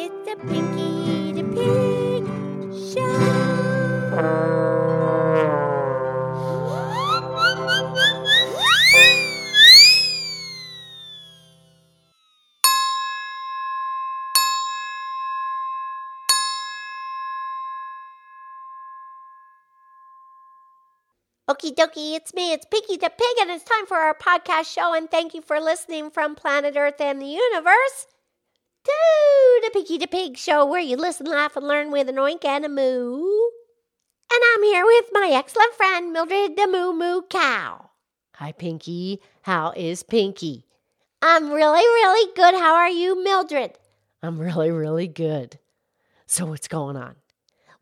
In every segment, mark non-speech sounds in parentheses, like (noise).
It's a Pinky the Pig Show. Okie dokie, it's me, it's Pinky the Pig, and it's time for our podcast show. And thank you for listening from planet Earth and the universe to the Pinky the Pig show, where you listen, laugh, and learn with an oink and a moo. And I'm here with my excellent friend Mildred the Moo Moo Cow. Hi, Pinky. How is Pinky? I'm really, really good. How are you, Mildred? I'm really, really good. So, what's going on?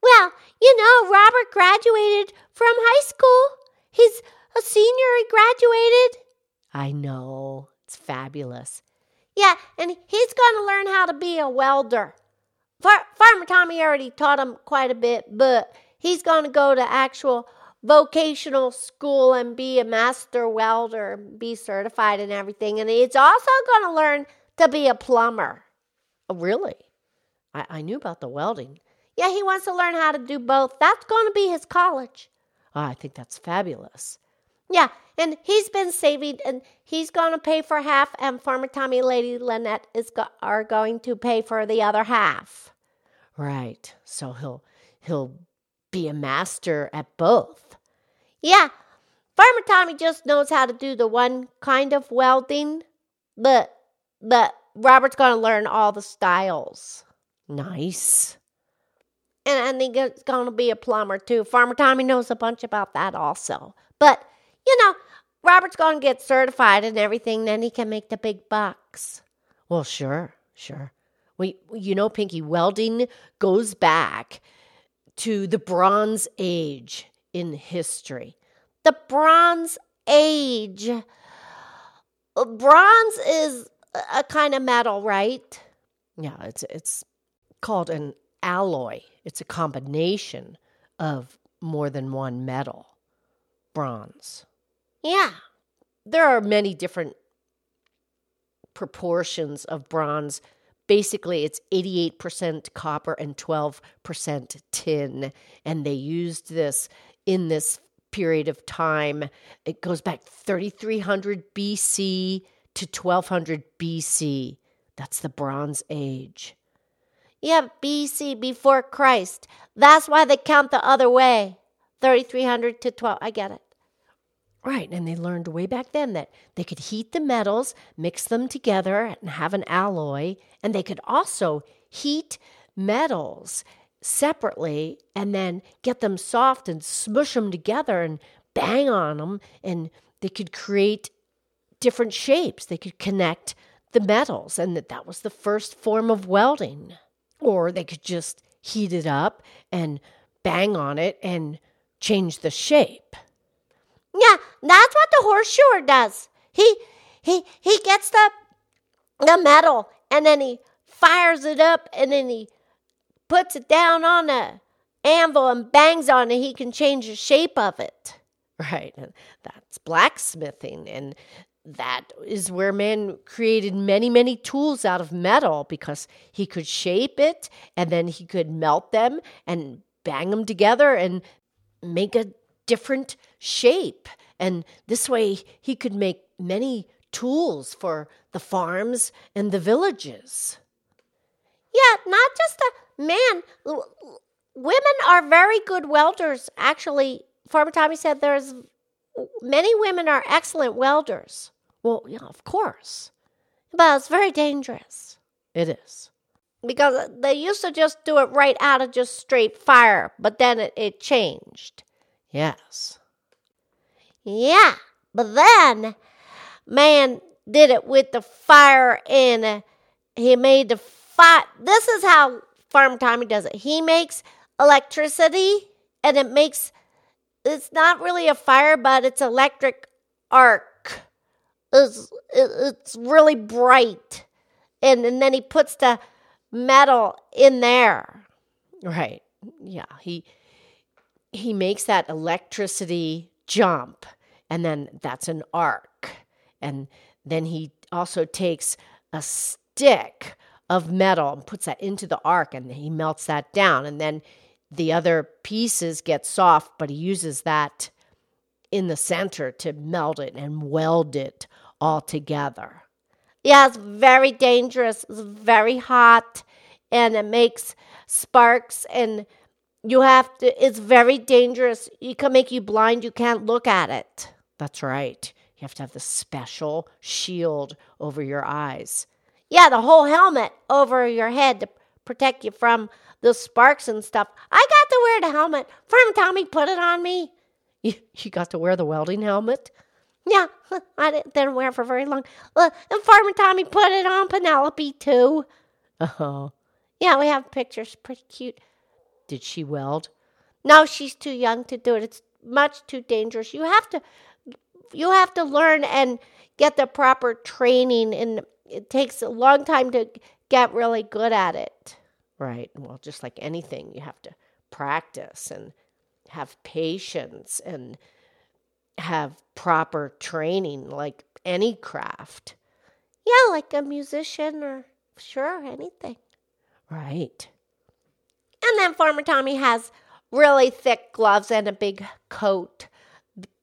Well, you know, Robert graduated from high school. He's a senior. He graduated. I know. It's fabulous. Yeah, and he's going to learn how to be a welder. Far- Farmer Tommy already taught him quite a bit, but he's going to go to actual vocational school and be a master welder, be certified and everything. And he's also going to learn to be a plumber. Oh, really? I, I knew about the welding. Yeah, he wants to learn how to do both. That's going to be his college. Oh, I think that's fabulous. Yeah, and he's been saving, and he's going to pay for half, and Farmer Tommy Lady Lynette is go- are going to pay for the other half. Right. So he'll he'll be a master at both. Yeah, Farmer Tommy just knows how to do the one kind of welding, but but Robert's going to learn all the styles. Nice. And I think it's going to be a plumber too. Farmer Tommy knows a bunch about that also. But, you know, Robert's going to get certified and everything, then he can make the big bucks. Well, sure, sure. We, you know, Pinky, welding goes back to the Bronze Age in history. The Bronze Age. Bronze is a kind of metal, right? Yeah, it's it's called an alloy. It's a combination of more than one metal. Bronze. Yeah. There are many different proportions of bronze. Basically, it's 88% copper and 12% tin. And they used this in this period of time. It goes back 3300 BC to 1200 BC. That's the Bronze Age. Yeah, BC, before Christ. That's why they count the other way 3300 to 12. I get it. Right, and they learned way back then that they could heat the metals, mix them together, and have an alloy, and they could also heat metals separately and then get them soft and smush them together and bang on them, and they could create different shapes. They could connect the metals, and that, that was the first form of welding. Or they could just heat it up and bang on it and change the shape. Yeah, that's what the horseshoer does. He he he gets the the metal and then he fires it up and then he puts it down on a anvil and bangs on it. He can change the shape of it. (laughs) Right. That's blacksmithing and that is where man created many, many tools out of metal because he could shape it and then he could melt them and bang them together and make a different shape. And this way he could make many tools for the farms and the villages. Yeah, not just the man. Women are very good welders. Actually, Farmer Tommy said there's many women are excellent welders. Well, yeah, of course. But it's very dangerous. It is. Because they used to just do it right out of just straight fire, but then it, it changed. Yes. Yeah, but then man did it with the fire and he made the fire. This is how Farm Tommy does it. He makes electricity and it makes it's not really a fire, but it's electric arc. It's, it's really bright. And, and then he puts the metal in there. Right. Yeah. He he makes that electricity jump and then that's an arc. And then he also takes a stick of metal and puts that into the arc and he melts that down and then the other pieces get soft but he uses that in the center to melt it and weld it all together Yeah, it's very dangerous. It's very hot and it makes sparks and you have to it's very dangerous. It can make you blind. You can't look at it. that's right you have to have the special shield over your eyes Yeah, the whole helmet over your head to protect you from the sparks and stuff. I got to wear the helmet. Farm Tommy put it on me. you, you got to wear the welding helmet Yeah, I didn't, didn't wear it for very long. Uh, and Farmer Tommy put it on Penelope too. oh Yeah, we have pictures. Pretty cute. Did she weld No, she's too young to do it. It's much too dangerous. You have to you have to learn and get the proper training and it takes a long time to get really good at it. Right. Well, just like anything, you have to practice and have patience and have proper training, like any craft. Yeah, like a musician or sure anything. Right. And then Farmer Tommy has really thick gloves and a big coat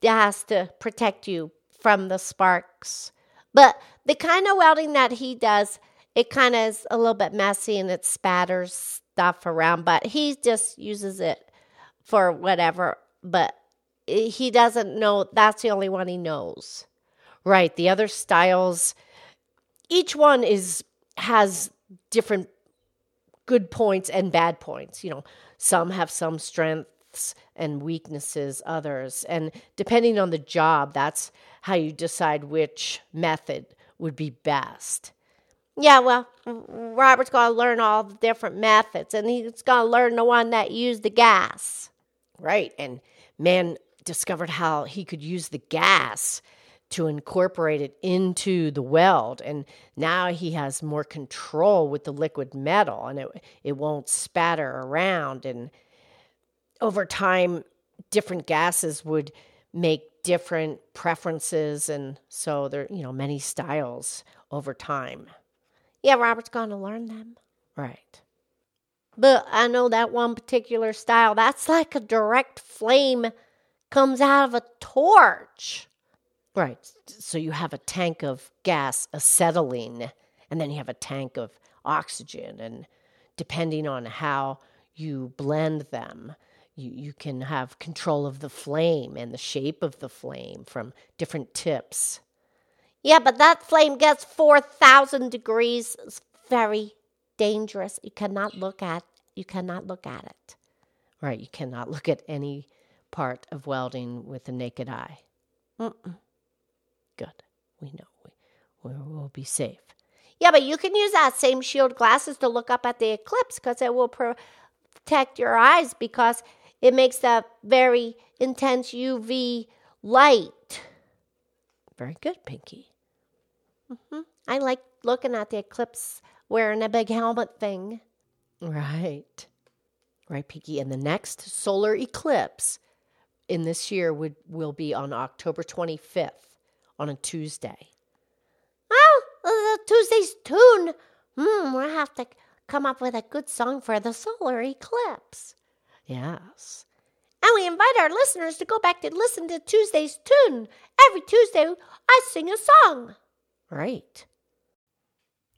that has to protect you from the sparks. But the kind of welding that he does, it kind of is a little bit messy and it spatters stuff around, but he just uses it for whatever. But he doesn't know that's the only one he knows. Right. The other styles, each one is has different good points and bad points. You know, some have some strengths and weaknesses, others. And depending on the job, that's how you decide which method would be best. Yeah, well, Robert's got to learn all the different methods and he's got to learn the one that used the gas. Right. And man discovered how he could use the gas to incorporate it into the weld. And now he has more control with the liquid metal and it it won't spatter around. And over time different gases would make different preferences. And so there you know many styles over time. Yeah, Robert's going to learn them. right. But I know that one particular style, that's like a direct flame comes out of a torch. Right. So you have a tank of gas, acetylene, and then you have a tank of oxygen. And depending on how you blend them, you, you can have control of the flame and the shape of the flame from different tips. Yeah, but that flame gets 4,000 degrees. It's very dangerous. You cannot look at you cannot look at it. Right. You cannot look at any part of welding with the naked eye. Mm-mm. Good. We know we, we will be safe. Yeah, but you can use that same shield glasses to look up at the eclipse because it will pro- protect your eyes because it makes that very intense UV light. Very good, Pinky. Mm-hmm. I like looking at the eclipse wearing a big helmet thing. Right. Right, Pinky. And the next solar eclipse in this year would will be on October 25th on a Tuesday. Oh, uh, Tuesday's tune. Hmm, we'll have to come up with a good song for the solar eclipse. Yes. And we invite our listeners to go back to listen to Tuesday's tune. Every Tuesday, I sing a song. Right.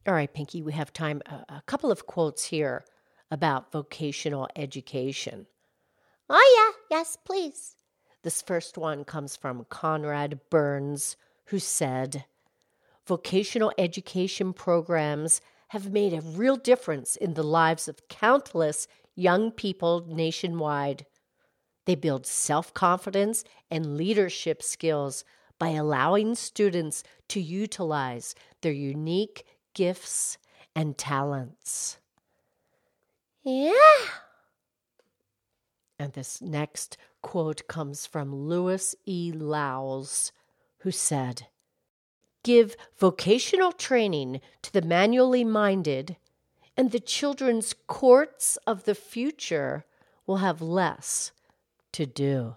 All right, Pinky, we have time a, a couple of quotes here about vocational education. Oh, yeah, yes, please. This first one comes from Conrad Burns, who said, Vocational education programs have made a real difference in the lives of countless young people nationwide. They build self confidence and leadership skills by allowing students to utilize their unique gifts and talents. Yeah. And this next quote comes from Louis E. Lowes, who said, Give vocational training to the manually minded, and the children's courts of the future will have less to do.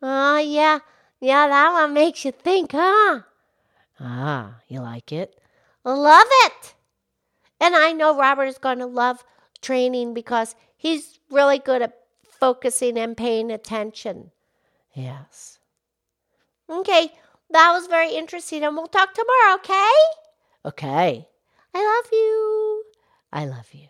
Oh, yeah. Yeah, that one makes you think, huh? Ah, you like it? love it. And I know Robert is going to love training because he's really good at focusing and paying attention. Yes. Okay, that was very interesting, and we'll talk tomorrow, okay? Okay. I love you. I love you.